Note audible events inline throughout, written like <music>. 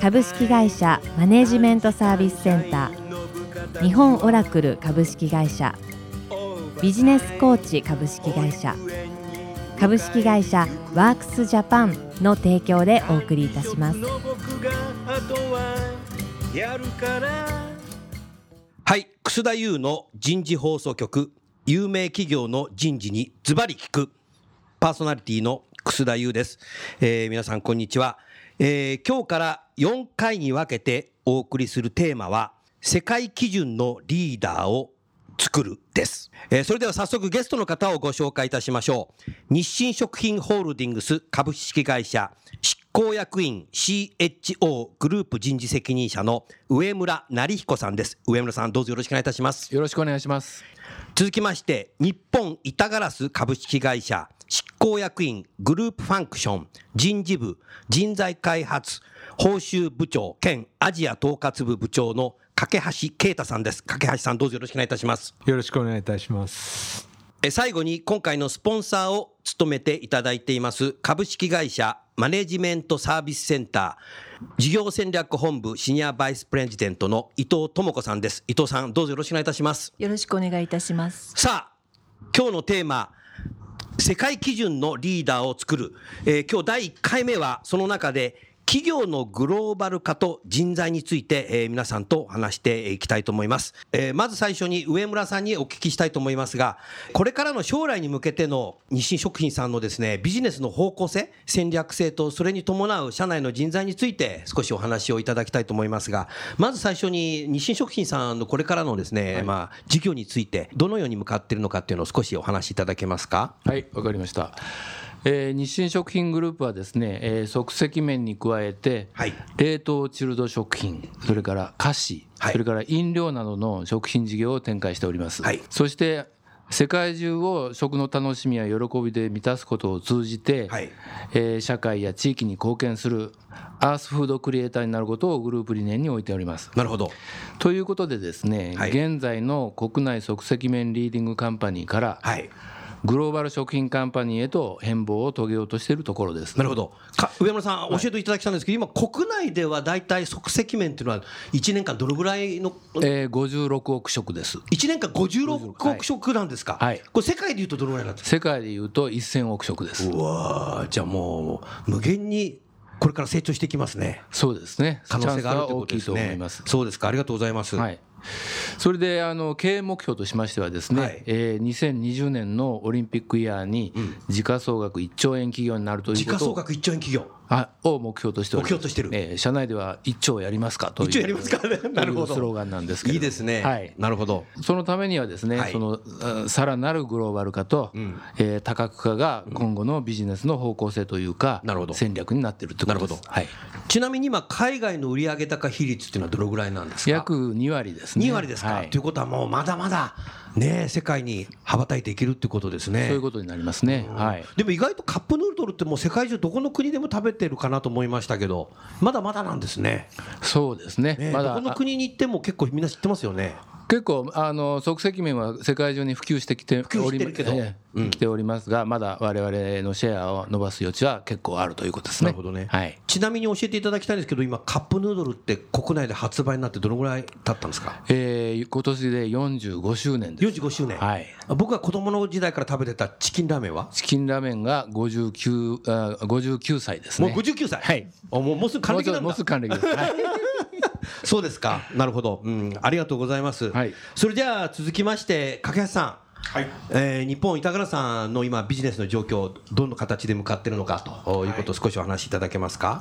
株式会社マネジメントサービスセンター。日本オラクル株式会社。ビジネスコーチ株式会社。株式会社ワークスジャパンの提供でお送りいたします。はい楠田優の人事放送局。有名企業の人事にズバリ聞く。パーソナリティの楠田優です、えー、皆さんこんにちは、えー、今日から4回に分けてお送りするテーマは世界基準のリーダーを作るです、えー、それでは早速ゲストの方をご紹介いたしましょう。日清食品ホールディングス株式会社執行役員 CHO グループ人事責任者の上村成彦さんです。上村さんどうぞよろしくお願いいたします。よろしくお願いします。続きまして日本板ガラス株式会社執行役員グループファンクション人事部人材開発報酬部長兼アジア統括部部長の架橋啓太さんです。架橋さんどうぞよろしくお願いいたします。よろしくお願いいたします。え最後に今回のスポンサーを務めていただいています株式会社マネジメントサービスセンター事業戦略本部シニアバイスプレジデントの伊藤智子さんです。伊藤さんどうぞよろしくお願いいたします。よろしくお願いいたします。さあ今日のテーマ世界基準のリーダーを作る、えー、今日第1回目はその中で企業のグローバル化と人材について、えー、皆さんと話していきたいと思います、えー、まず最初に上村さんにお聞きしたいと思いますがこれからの将来に向けての日清食品さんのですねビジネスの方向性戦略性とそれに伴う社内の人材について少しお話をいただきたいと思いますがまず最初に日清食品さんのこれからのですね、はい、まあ事業についてどのように向かっているのかっていうのを少しお話しいただけますか？はいわかりましたえー、日清食品グループはですね、えー、即席麺に加えて、はい、冷凍チルド食品それから菓子、はい、それから飲料などの食品事業を展開しております、はい、そして世界中を食の楽しみや喜びで満たすことを通じて、はい、えー、社会や地域に貢献するアースフードクリエイターになることをグループ理念に置いております。なるほど。ということでですね、はい、現在の国内即席麺リーディングカンパニーから、はいグローバル食品カンパニーへと変貌を遂げようとしているところです。なるほど。上村さん、教えていただきたいんですけど、今国内では大体即席麺っていうのは1年間どのぐらいの？えー、56億食です。1年間56億食なんですか？はい。これ世界でいうとどのぐらいなんですか？世界でいうと1000億食です。うわじゃあもう無限にこれから成長していきますね。そうですね。可能性があるということですね。そうですか。ありがとうございます。はい。それであの経営目標としましてはですね、はい、えー、2020年のオリンピックイヤーに時価総額1兆円企業になるということ時価総額1兆円企業あを目標としており目標としてる、えー、社内では1兆やりますかという1兆やりますか、ね、<laughs> なるほど。スローガンなんですけどいいですね、はい、なるほど。そのためにはですね、はい、そのさらなるグローバル化と、うん、えー、多角化が今後のビジネスの方向性というか、なるほど。戦略になっているということです。はい、ちなみに今海外の売上高比率っていうのはどのぐらいなんですか？約2割ですね。2割ですか、はい、ということはもうまだまだね世界に羽ばたいていけるってことですね。そういうことになりますね、はい、でも意外とカップヌードルってもう世界中どこの国でも食べてるかなと思いましたけどまだまだなんですね。そうですね、ね、まだ。どこの国に行っても結構みんな知ってますよね結構あの即席麺は世界中に普及してきておりけど、えー、来ておりますがまだ我々のシェアを伸ばす余地は結構あるということですね。なるほどね、はい、ちなみに教えていただきたいんですけど今カップヌードルって国内で発売になってどのぐらい経ったんですか、えー、今年で45周年です。45周年、はい、僕が子供の時代から食べてたチキンラーメンは？チキンラーメンが59あ59歳ですね。もう59歳。はい。もうもうすぐ還暦なんだ。もうすぐ還暦です、はいそうですか。なるほど。うん、ありがとうございます。はい、それじゃあ続きまして架橋さん。はい、えー、日本板倉さんの今ビジネスの状況どの形で向かっているのかということを少しお話しいただけますか、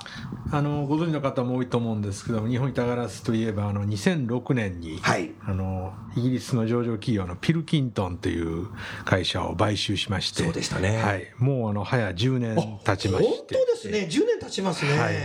あのご存知の方も多いと思うんですけど日本板ガラスといえばあの2006年に、はい、あのイギリスの上場企業のピルキントンという会社を買収しましてそうでしたね、はい、もうあの早10年経ちまして。本当ですね。10年経ちますね、はい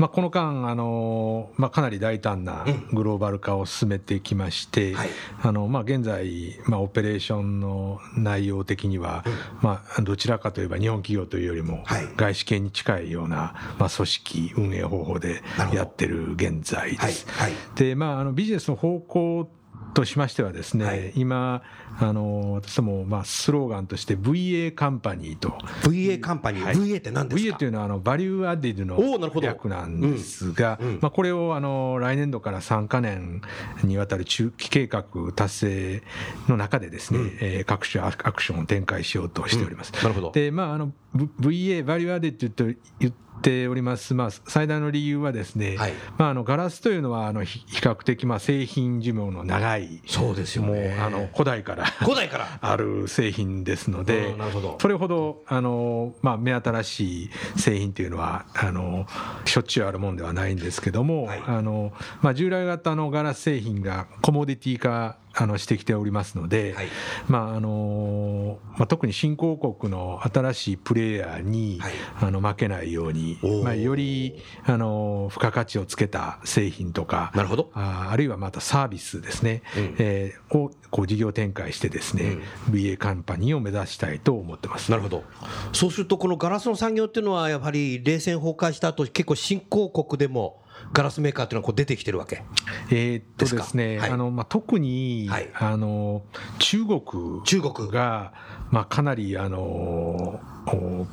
まあ、この間あの、まあ、かなり大胆なグローバル化を進めてきまして、あのまあ、現在、まあ、オペレーションの内容的には、まあ、どちらかといえば日本企業というよりも外資系に近いような、まあ、組織運営方法でやってる現在です。でまあ、あのビジネスの方向としましてはですね、はい、今あの私どもまあスローガンとして VA カンパニーと。VA カンパニー、はい、VA って何ですか？VA というのはあのバリューアディドの略なんですが、うんうん、まあ、これをあの来年度から3か年にわたる中期計画達成の中でですね、うん、えー、各種アクションを展開しようとしております。なるほど。でまああの VA バリューアディドと言ってております、まあ、最大の理由はですね、はい、まあ、あのガラスというのはあの比較的まあ製品寿命の長いそうですよ、ね、もうあの古代から <laughs> 古代から。ある製品ですので、なるほど。それほどあの、まあ、目新しい製品というのはあのしょっちゅうあるもんではないんですけども、はい、あのまあ、従来型のガラス製品がコモディティ化あのしてきておりますので、はい、まああのまあ、特に新興国の新しいプレイヤーに、はい、あの負けないように、まあ、よりあの付加価値をつけた製品とかなるほど。ああるいはまたサービスですね、うん、えー、をこう事業展開してですね、うん、BA カンパニーを目指したいと思ってます。なるほど。そうするとこのガラスの産業っていうのはやはり冷戦崩壊した後結構新興国でもガラスメーカーっていうのはこう出てきてるわけ。えー、っとですね、はい、あのまあ、特に、はい、あの中国中国。が、まあ、かなりあの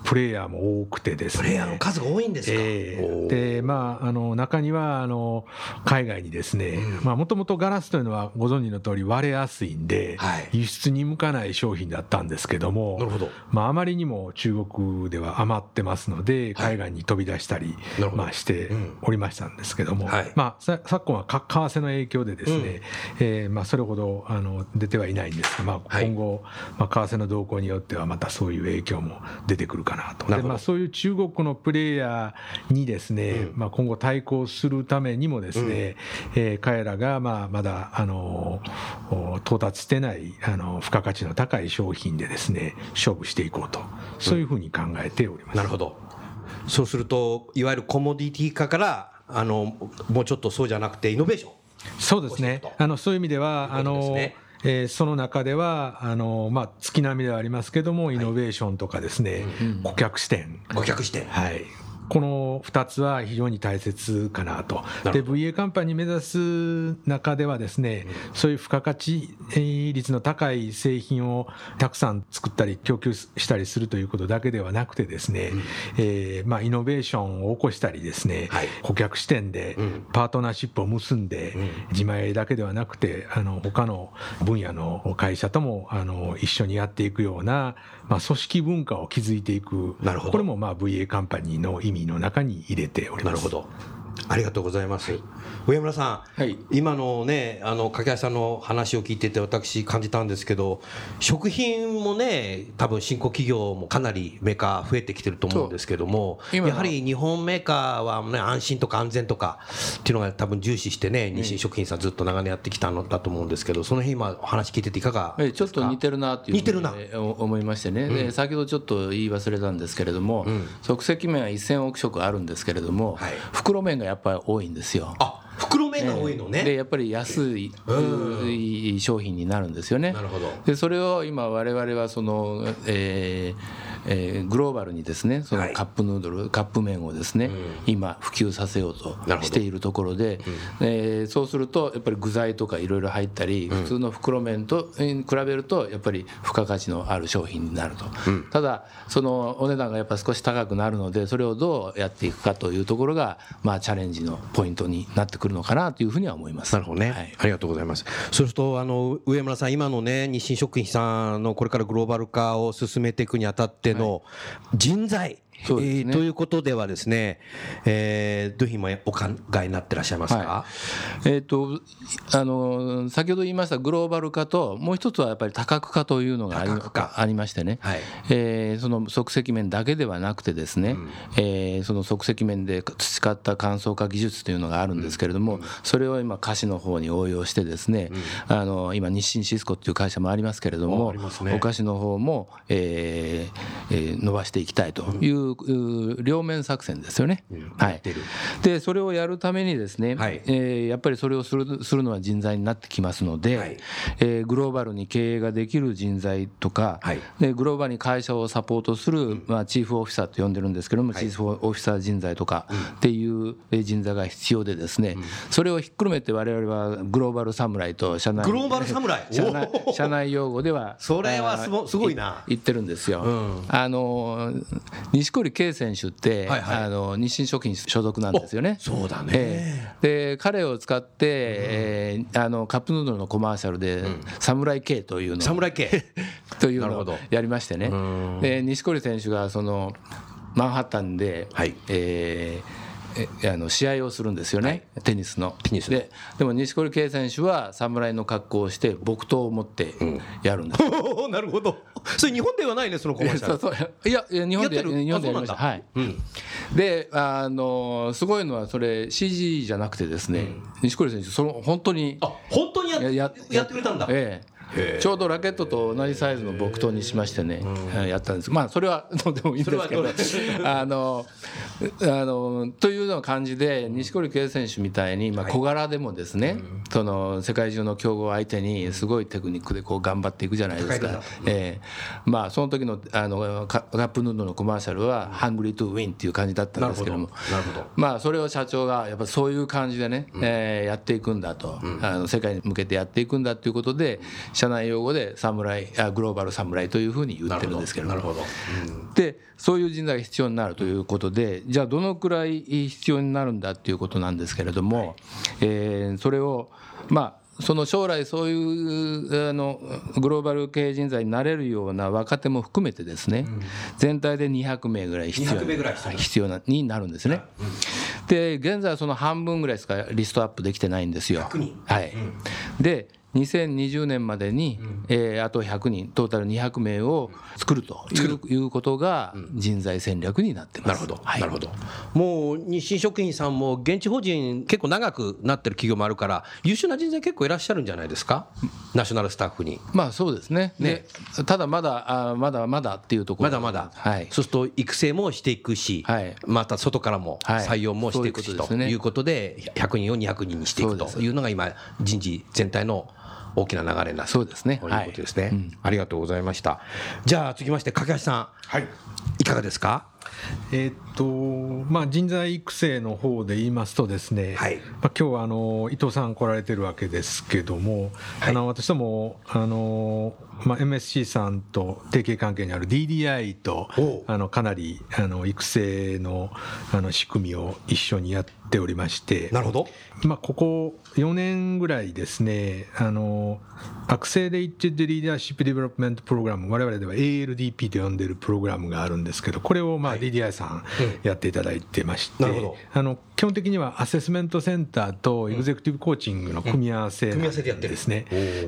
プレイヤーも多くてですね。プレイヤーの数が多いんですか？えー、で、まあ、あの中にはあの海外にですね、まあもともとガラスというのはご存知の通り割れやすいんで、はい、輸出に向かない商品だったんですけども、なるほど。まああまりにも中国では余ってますので、海外に飛び出したり、はい、まあしておりましたんですけども、はい、まあ昨今は為替の影響でですね、うん、えー、まあそれほどあの出てはいないんですが、まあ今後、まあ為替の動向によってはまたそういう影響も出てくるかなと。でまあ、そういう中国のプレイヤーにですね、うん、まあ、今後対抗するためにもですね、うん、えー、彼らがまあまだあの到達してないあの付加価値の高い商品でですね勝負していこうと。そういうふうに考えております。なるほど。そうするといわゆるコモディティ化からあのもうちょっとそうじゃなくてイノベーションそうですね。あのそういう意味では、あのえー、その中ではあの、まあ、月並みではありますけどもイノベーションとかですね、顧客視点。顧客視点。はいこの2つは非常に大切かなと。で VA カンパニー目指す中ではですね、そういう付加価値率の高い製品をたくさん作ったり供給したりするということだけではなくてですね、うん、えー、まあ、イノベーションを起こしたりですね、はい、顧客視点でパートナーシップを結んで、うん、自前だけではなくてあの他の分野の会社ともあの一緒にやっていくような、まあ、組織文化を築いていく。これもまあ VA カンパニーの意味ミーの中に入れております。なるほどありがとうございます。はい、上村さん、はい、今のね、あの掛橋さんの話を聞いてて、私感じたんですけど。食品もね、多分新興企業もかなりメーカー増えてきてると思うんですけども。やはり日本メーカーはね、安心とか安全とかっていうのが多分重視してね、日清食品さんずっと長年やってきたのだと思うんですけど。その辺今お話聞いてていかがちょっと似てるなっていう似てるな思いましてね、うん、先ほどちょっと言い忘れたんですけれども、うん、即席麺は1000億食あるんですけれども、はい、袋麺がやっぱり多いんですよ。あ袋麺が多いのね、でやっぱり安い商品になるんですよね。なるほどでそれを今我々はその、えーえー、グローバルにですねそのカップヌードル、はい、カップ麺をですね、うん、今普及させようとしているところで、うん、えー、そうするとやっぱり具材とかいろいろ入ったり、うん、普通の袋麺と比べるとやっぱり付加価値のある商品になると、ただそのお値段がやっぱ少し高くなるのでそれをどうやっていくかというところがまあチャレンジのポイントになってくるのかなというふうには思います。なるほどね、はい、ありがとうございます。そうするとあの上村さん今のね日清食品さんのこれからグローバル化を進めていくにあたっての人材。そうですね、えー、ということではですね、えー、どういうふうにお考えになってらっしゃいますか、はい、えーと、あの先ほど言いましたグローバル化ともう一つはやっぱり多角化というのがありありましてね、はい、えー、その即席面だけではなくてですね、うん、えー、その即席面で培った乾燥化技術というのがあるんですけれども、うん、それを今菓子の方に応用してですね、うん、あの今日清シスコっていう会社もありますけれども、ね、お菓子の方も、えーえー、伸ばしていきたいといういう両面作戦ですよね。はい、でそれをやるためにですね、はい、えー、やっぱりそれをするするのは人材になってきますので、はい、えー、グローバルに経営ができる人材とか、はい、でグローバルに会社をサポートする、まあ、チーフオフィサーと呼んでるんですけども、チーフオフィサー人材とかっていう人材が必要でですね、それをひっくるめて我々はグローバル侍と社内グローバル侍 <laughs> 社内社内用語ではそれはすごいな。言ってるんですよ。うん、あの錦織圭選手って、はいはい、あの日清食品所属なんですよね。そうだね、えー、で彼を使って、えー、あのカップヌードルのコマーシャルで「侍系」というの侍系というのを <laughs> やりましてね。で錦織選手がそのマンハッタンで、はい、えーあの試合をするんですよね、はい、テニスの。テニスででも錦織圭選手は侍の格好をして木刀を持ってやるんです、<laughs> うん、なるほど。それ日本ではないねそのコマーシャル。そうそう。いや日本で日本でやりました。はい、うん、であのすごいのはそれ CG じゃなくてですね、錦織選手その本当にあ本当にやややってくれたんだ。ええちょうどラケットと同じサイズの木刀にしましてね、やったんです。まあそれは <laughs> どうでもいいんですけど。あのあのというような感じで錦織圭選手みたいに、まあ、小柄でもですね、その世界中の強豪相手にすごいテクニックでこう頑張っていくじゃないですか、えー、まあその時のあのカップヌードのコマーシャルは「ハングリートゥウィン」っていう感じだったんですけども。まあそれを社長がやっぱそういう感じでね、えー、やっていくんだと、あの世界に向けてやっていくんだということで社内用語で侍あグローバル侍というふうに言ってるんですけど。なるほど、うん、でそういう人材が必要になるということでじゃあどのくらい必要になるんだっていうことなんですけれども、はい、えー、それをまあその将来そういうあのグローバル経営人材になれるような若手も含めてですね、全体で200名ぐらい必要必要なになるんですね。で現在はその半分ぐらいしかリストアップできてないんですよ。はい、で2020年までに、えー、あと100人トータル200名を作るということが人材戦略になってます。なるほど、はい、なるほど。もう日清食品さんも現地法人結構長くなってる企業もあるから優秀な人材結構いらっしゃるんじゃないですか？ナショナルスタッフに。まあそうですね。ね。ただまだあまだまだっていうところ。まだまだ、はい、そうすると育成もしていくし、はい、また外からも採用もしていくし、はい、ということで100人を200人にしていくというのが今人事全体の大きな流れになそうですね。ということですね、はい。うん、ありがとうございました。じゃあ続きまして架橋さん、はい、いかがですか？えー、っとまあ、人材育成の方で言いますとですね、はい、まあ、今日はあの伊藤さん来られてるわけですけども、はい、あの私どもあの、まあ、MSC さんと提携関係にある DDI とあのかなりあの育成のあの仕組みを一緒にやっておりまして。なるほど、まあ、ここ4年ぐらいですねあの Accelerated Leadership Development Program 我々では ALDP と呼んでるプログラムがあるんですけどこれをまあ DDI さんやっていただいてまして、あの基本的にはアセスメントセンターとエグゼクティブコーチングの組み合わせですね。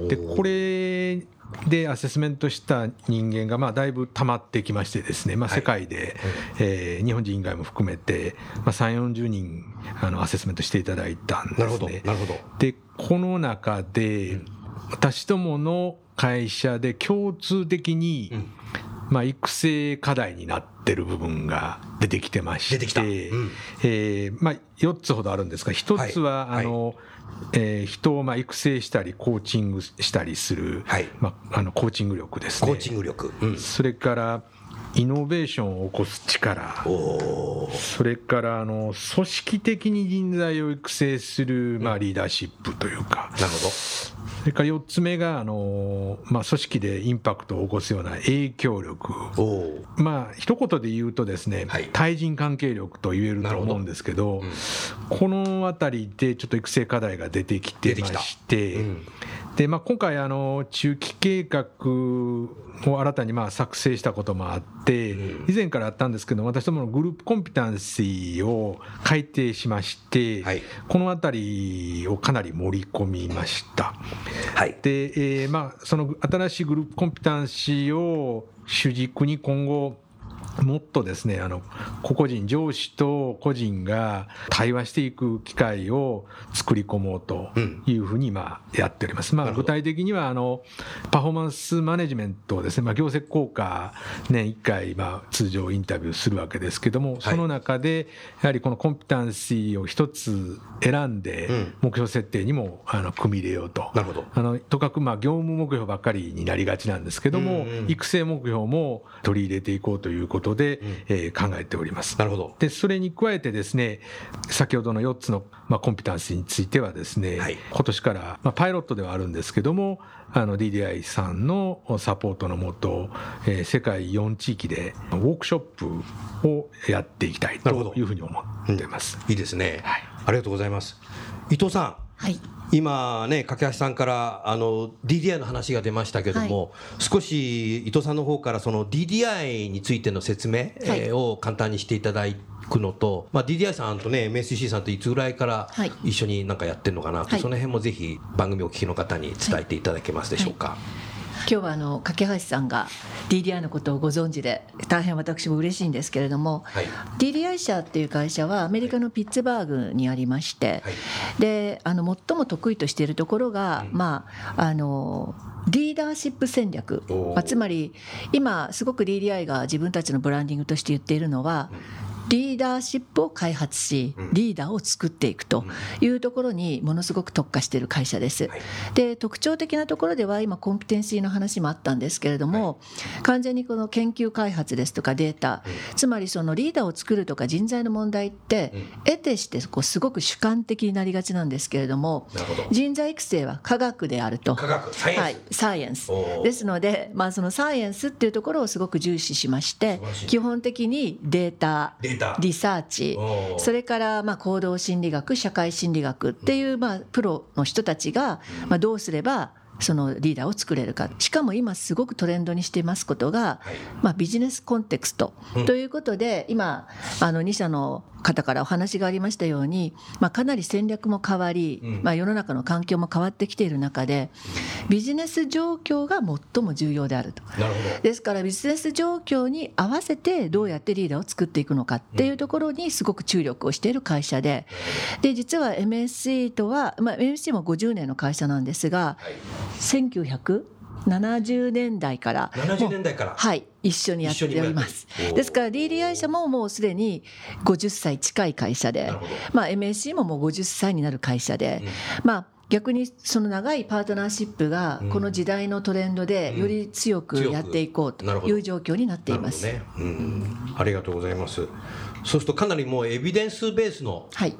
でこれでアセスメントした人間がまあだいぶ溜まってきましてですね、まあ、世界で、え日本人以外も含めて、まあ、3 4 0人あのアセスメントしていただいたんですね。なるほど。でこの中で私どもの会社で共通的に、まあ、育成課題になってる部分が出てきてまして、出うん、えー、まあ、4つほどあるんですが1つは、はい、あの、はいえー、人をまあ育成したりコーチングしたりする、はい。まあ、あのコーチング力ですね。コーチング力、うん、それからイノベーションを起こす力。それからあの組織的に人材を育成する、まあ、リーダーシップというか、なるほど。それから4つ目があの、まあ、組織でインパクトを起こすような影響力。まあ一言で言うとですね、はい、対人関係力と言えると思うんですけど、うん、この辺りでちょっと育成課題が出てきてまして、うん、でまあ、今回あの中期計画を新たにまあ作成したこともあって、以前からあったんですけど私どものグループコンピタンシーを改定しまして、はい、この辺りをかなり盛り込みました。はい、で、えーまあ、その新しいグループコンピタンシーを主軸に今後もっとですねあの個々人上司と個人が対話していく機会を作り込もうというふうにまあやっております。まあ、具体的にはあのパフォーマンスマネジメントをですね、まあ、業績効果年1回まあ通常インタビューするわけですけども、その中でやはりこのコンピタンシーを一つ選んで目標設定にもあの組み入れようと。なるほど。あのとかくまあ業務目標ばっかりになりがちなんですけども、育成目標も取り入れていこうということで、えー、考えております。なるほど。でそれに加えてですね先ほどの4つの、まあ、コンピタンシーについてはですね、はい、今年から、まあ、パイロットではあるんですけどもあの DDI さんのサポートのもと、えー、世界4地域でウォークショップをやっていきたいというふうに思っています。いいですね、はい、ありがとうございます。伊藤さん、はい、今ね架橋さんからあの DDI の話が出ましたけども、はい、少し伊藤さんの方からその DDI についての説明、はい。を簡単にしていただくのと、まあ、DDI さんとね MSC さんといつぐらいから一緒になんかやってるのかなと、その辺もぜひ番組お聞きの方に伝えていただけますでしょうか。今日はあの架橋さんが DDI のことをご存知で大変私も嬉しいんですけれども、はい、DDI 社っていう会社はアメリカのピッツバーグにありまして、はい、であの最も得意としているところが、うん、まああのリーダーシップ戦略、まあ、つまり今すごく DDI が自分たちのブランディングとして言っているのは、うんリーダーシップを開発し、リーダーを作っていくというところにものすごく特化している会社です。で特徴的なところでは今コンピテンシーの話もあったんですけれども、完全にこの研究開発ですとかデータ、つまりそのリーダーを作るとか人材の問題って得てしてこうすごく主観的になりがちなんですけれども人材育成は科学であると。科学サイエンス,、はい、サイエンス。ですので、まあ、そのサイエンスっていうところをすごく重視しまして基本的にデータリサーチ。それからまあ行動心理学社会心理学っていうまあプロの人たちがまあどうすればそのリーダーを作れるか。しかも今すごくトレンドにしていますことが、まあ、ビジネスコンテクストということで、今あの2社の方からお話がありましたように、まあ、かなり戦略も変わり、まあ、世の中の環境も変わってきている中でビジネス状況が最も重要であると。ですからビジネス状況に合わせてどうやってリーダーを作っていくのかっていうところにすごく注力をしている会社でで実は MSC とは、まあ、MSC も50年の会社なんですが、1970年代から。70年代から。はい一緒にやっております。ですから DDI 社ももうすでに50歳近い会社で、まあ、MSC ももう50歳になる会社で、うん、まあ逆にその長いパートナーシップがこの時代のトレンドでより強くやっていこうという状況になっています、ね。うん、ありがとうございます。そうするとかなりもうエビデンスベースの、はい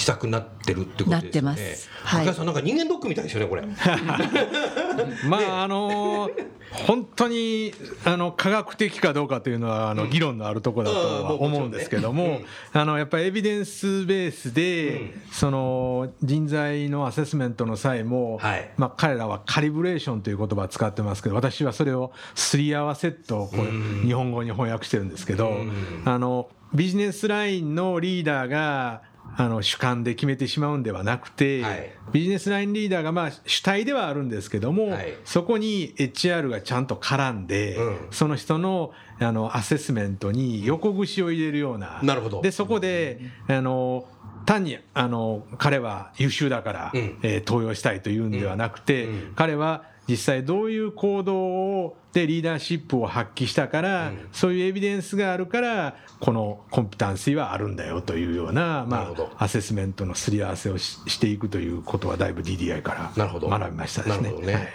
施策になってるってことですね。なってます。はい。さんなんか人間ドックみたいですよねこれ。<laughs> まああの本当にあの科学的かどうかというのはあの議論のあるところだとは思うんですけども、あのやっぱりエビデンスベースで、その人材のアセスメントの際も、まあ彼らはカリブレーションという言葉を使ってますけど、私はそれをすり合わせとこう日本語に翻訳してるんですけど、あのビジネスラインのリーダーがあの主観で決めてしまうんではなくて、はい、ビジネスラインリーダーがまあ主体ではあるんですけども、はい、そこに HR がちゃんと絡んで、うん、その人のあのアセスメントに横串を入れるような、なるほど。でそこであの単にあの彼は優秀だから、うん、えー、登用したいというんではなくて、うん、彼は実際どういう行動をでリーダーシップを発揮したから、うん、そういうエビデンスがあるからこのコンピタンシーはあるんだよというような、まあ、アセスメントのすり合わせをしていくということはだいぶ DDI から学びましたですね。ね。はい、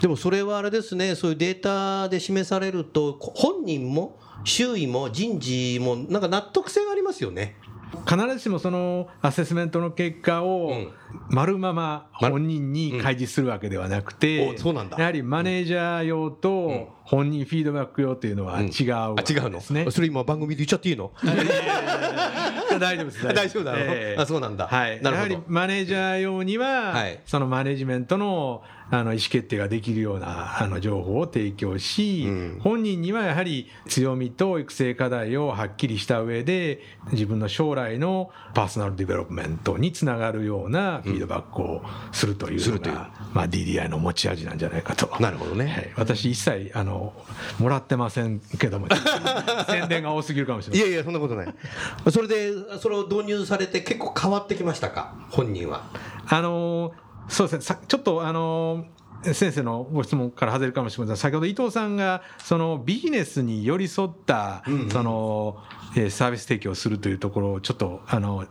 でもそれはあれですねそういうデータで示されると本人も周囲も人事もなんか納得性がありますよね。必ずしもそのアセスメントの結果を丸まま本人に開示するわけではなくて、やはりマネージャー用と本人フィードバック用というのは違う、違うの？それ今番組で言っちゃっていいの？大丈夫です。大丈夫だろ、えー、あ、そうなんだ。はい。やはりマネージャー用には、はい、そのマネジメントのあの意思決定ができるようなあの情報を提供し、うん、本人にはやはり強みと育成課題をはっきりした上で自分の将来の personal development につながるようなフィードバックをするというのが、まあ、DDI の持ち味なんじゃないかと。なるほどね、はい、私一切あのもらってませんけども <laughs> 宣伝が多すぎるかもしれないいやいやそんなことない。それでそれを導入されて結構変わってきましたか？本人は。あのそうですね。ちょっとあの先生のご質問から外れるかもしれません。先ほど伊藤さんがそのビジネスに寄り添ったそのサービス提供するというところをちょっとあの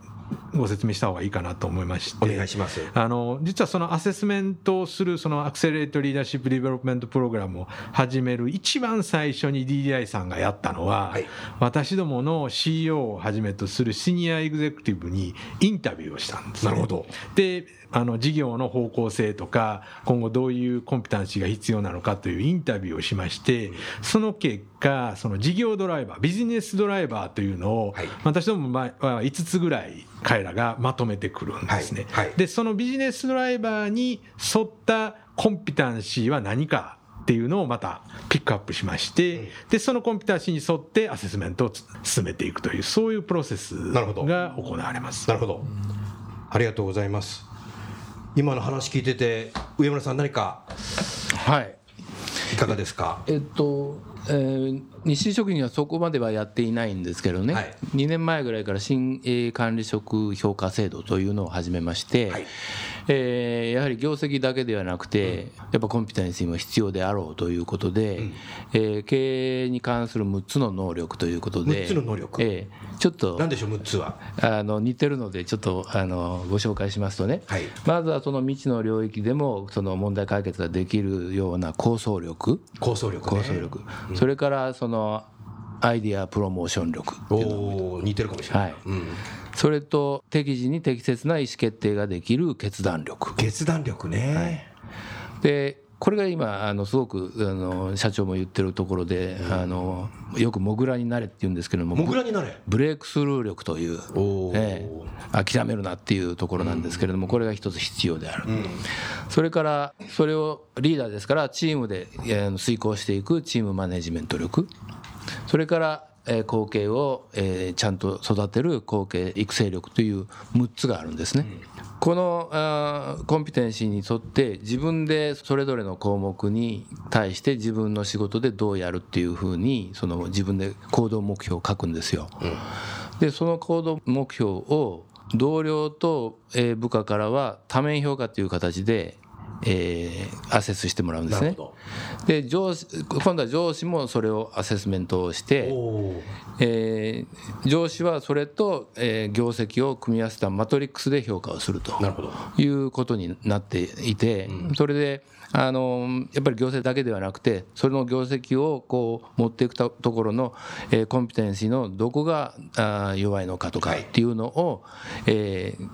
ご説明した方がいいかなと思いまして。お願いします。あの実はそのアセスメントをするそのアクセレートリーダーシップディベロップメントプログラムを始める一番最初に DDI さんがやったのは、はい、私どもの CEO をはじめとするシニアエグゼクティブにインタビューをしたんです、ね、なるほど。であの事業の方向性とか今後どういうコンピタンシーが必要なのかというインタビューをしましてその結果その事業ドライバービジネスドライバーというのを、はい、私どもは5つぐらい彼らがまとめてくるんですね。はい。はい、でそのビジネスドライバーに沿ったコンピタンシーは何かっていうのをまたピックアップしまして、でそのコンピタンシーに沿ってアセスメントを進めていくというそういうプロセスが行われます。なるほど。ありがとうございます今の話聞いてて上村さん何かはい。いかがですか？えっと、えー、日清食品はそこまではやっていないんですけどね、はい、2年前ぐらいから新管理職評価制度というのを始めまして、はい。えー、やはり業績だけではなくて、やっぱコンピタンシーも必要であろうということで、うん、えー、経営に関する6つの能力ということで6つの能力、えー、ちょっと何でしょう6つは？あの似てるのでちょっとあのご紹介しますとね、はい、まずはその未知の領域でもその問題解決ができるような構想力。構想力、ね、構想力、うん、それからそのアイディアプロモーション力お似てるかもしれない、はい。うん。それと適時に適切な意思決定ができる決断力。決断力ね、はい、でこれが今あのすごくあの社長も言ってるところで、うん、あのよくモグラになれって言うんですけどもモグラになれ。ブレイクスルー力という、ええ、諦めるなっていうところなんですけれども、これが一つ必要である、うん、それからそれをリーダーですからチームで遂行していくチームマネジメント力。それからえ後継を、えちゃんと育てる後継育成力という6つがあるんですね。このあコンピテンシーに沿って自分でそれぞれの項目に対して自分の仕事でどうやるっていうふうにその自分で行動目標を書くんですよ。でその行動目標を同僚と部下からは多面評価という形でえー、アセスしてもらうんですね。で上司今度は上司もそれをアセスメントをして、えー、上司はそれと、えー、業績を組み合わせたマトリックスで評価をすると。いうことになっていて、うん、それであのやっぱり業績だけではなくてそれの業績をこう持っていくところの、えー、コンピテンシーのどこがあ弱いのかとかっていうのを、えー、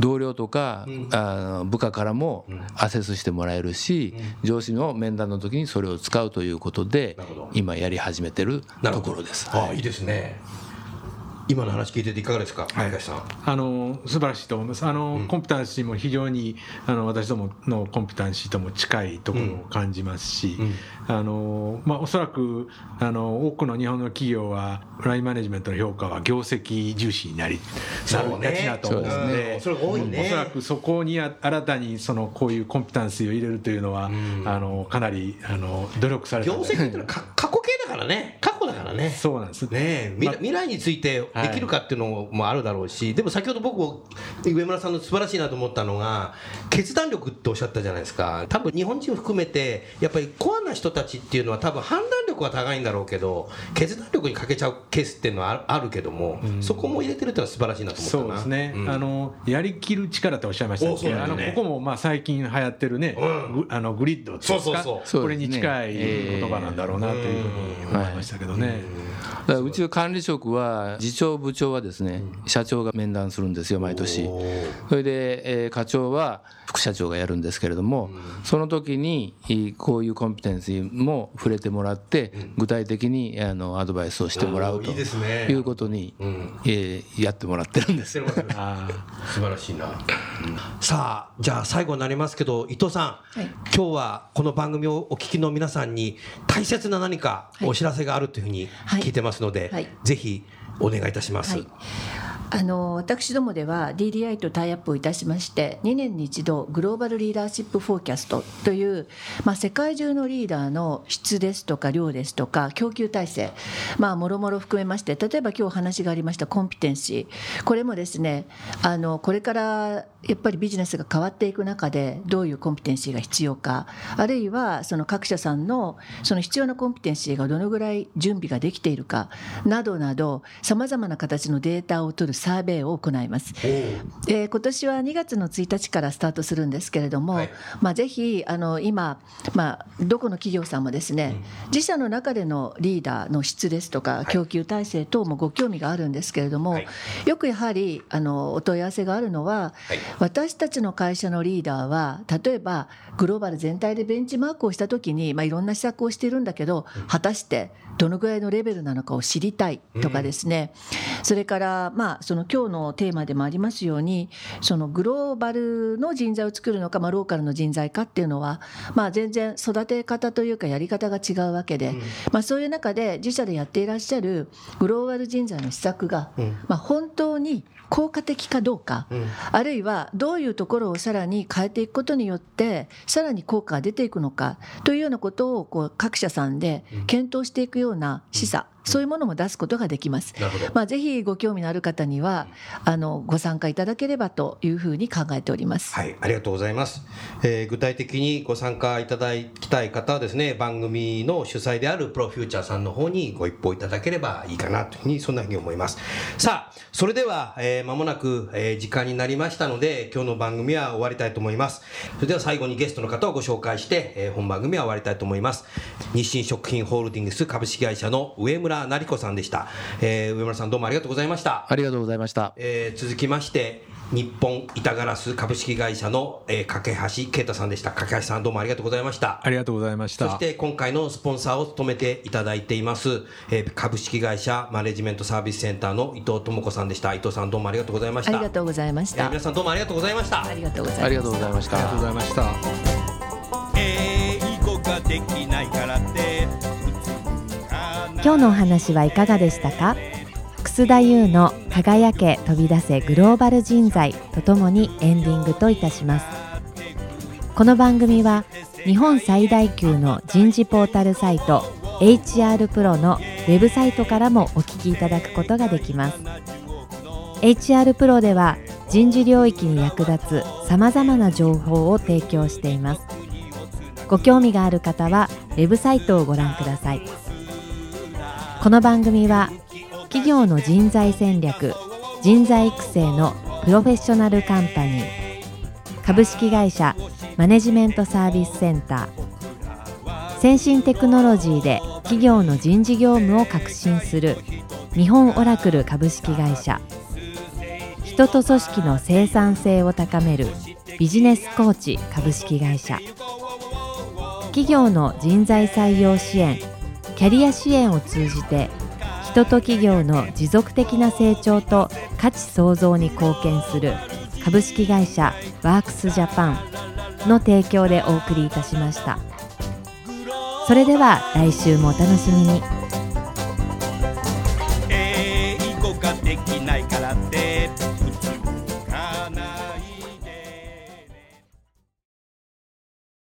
同僚とか、あ部下からもアセスしてもらえるし、上司の面談の時にそれを使うということで今やり始めてるところです。ああいいですね今の話聞いてていかがですか、はい、あの素晴らしいと思います。あの、うん、コンピタンシーも非常にあの私どものコンピタンシーとも近いところを感じますし、うん、あのまあ、おそらくあの多くの日本の企業はラインマネジメントの評価は業績重視になりなるがちだと思うので、おそらくそこに新たにそのこういうコンピタンシーを入れるというのは、あのかなりあの努力された業績ってのは過からね。過去だからね。そうなんです。ね、ま、未来についてできるかっていうのもあるだろうし、でも先ほど僕も上村さんの素晴らしいなと思ったのが決断力っておっしゃったじゃないですか。多分日本人含めてやっぱりコアな人たちっていうのは多分判断力は高いんだろうけど決断力に欠けちゃうケースっていうのはあるけども、うん、そこも入れてるっていうのは素晴らしいなと思ったそうですね、うん、あのやりきる力っておっしゃいましたけ？ど、ね、あのここもまあ最近流行ってるね、うん、あのグリッドそうそうそう。これに近い言葉なんだろうなというふうに思いましたけどね。だからうちの管理職は次長部長はですね、社長が面談するんですよ毎年。それで、えー、課長は副社長がやるんですけれども、その時にこういうコンピテンシーも触れてもらって具体的にあのアドバイスをしてもらうということに、えー、やってもらってるんです。素晴らしいな、さあじゃあ最後になりますけど伊藤さん、はい、今日はこの番組をお聞きの皆さんに大切な何かお知らせがあるというふうに聞いてます。ので、はいはい、ぜひお願いいたします。あの私どもでは DDI とタイアップをいたしまして2年に一度グローバルリーダーシップフォーキャストという、まあ、世界中のリーダーの質ですとか量ですとか供給体制まあもろもろ含めまして例えば今日話がありましたコンピテンシー。これもですねあのこれからやっぱりビジネスが変わっていく中でどういうコンピテンシーが必要かあるいはその各社さんのその必要なコンピテンシーがどのぐらい準備ができているかなどなどさまざまな形のデータを取るサーベイを行います。で今年は2月の1日からスタートするんですけれども、はい、まあ、ぜひあの今、まあ、どこの企業さんもですね、うん、自社の中でのリーダーの質ですとか供給体制等もご興味があるんですけれども、はい、よくやはりあのお問い合わせがあるのは、はい、私たちの会社のリーダーは例えばグローバル全体でベンチマークをした時に、まあ、いろんな施策をしているんだけど果たしてどのぐらいのレベルなのかを知りたいとかですね、うん、それからまあその今日のテーマでもありますようにそのグローバルの人材を作るのか、まあ、ローカルの人材かっていうのは、まあ、全然育て方というかやり方が違うわけで、うん、まあ、そういう中で自社でやっていらっしゃるグローバル人材の施策が、まあ、本当に効果的かどうか、うん、あるいはどういうところをさらに変えていくことによってさらに効果が出ていくのかというようなことをこう各社さんで検討していくような示唆、そういうものも出すことができます。まあ、ぜひご興味のある方にはあのご参加いただければというふうに考えております。はい、ありがとうございます。えー、具体的にご参加いただきたい方はですね、番組の主催であるプロフューチャーさんの方にご一報いただければいいかなというふうにそんなふうに思います。さあ、それでは、えー、間もなく、えー、時間になりましたので、今日の番組は終わりたいと思います。それでは最後にゲストの方をご紹介して、えー、本番組は終わりたいと思います。日清食品ホールディングス株式会社の上村成子さんでした。えー、上村さんどうもありがとうございました。ありがとうございました。えー、続きまして、日本板ガラス株式会社の、えー、架橋啓太さんでした。架橋さんどうもありがとうございました。ありがとうございました。そして今回のスポンサーを務めていただいています、えー、株式会社マネジメントサービスセンターの伊藤智子さんでした。伊藤さんどうもありがとうございました。ありがとうございました。えー、皆さんどうもありがとうございました。ありがとうございました。ありがとうございました。ありがとうございました。英語ができない今日のお話はいかがでしたか？楠田優の輝け飛び出せグローバル人材とともにエンディングといたします。この番組は日本最大級の人事ポータルサイト HR プロのウェブサイトからもお聞きいただくことができます。HR プロでは人事領域に役立つさまざまな情報を提供しています。ご興味がある方はウェブサイトをご覧ください。この番組は企業の人材戦略人材育成のプロフェッショナルカンパニー株式会社マネジメントサービスセンター先進テクノロジーで企業の人事業務を革新する日本オラクル株式会社人と組織の生産性を高めるビジネスコーチ株式会社企業の人材採用支援キャリア支援を通じて人と企業の持続的な成長と価値創造に貢献する株式会社ワークスジャパンの提供でお送りいたしましたそれでは来週もお楽しみに。英語ができないからって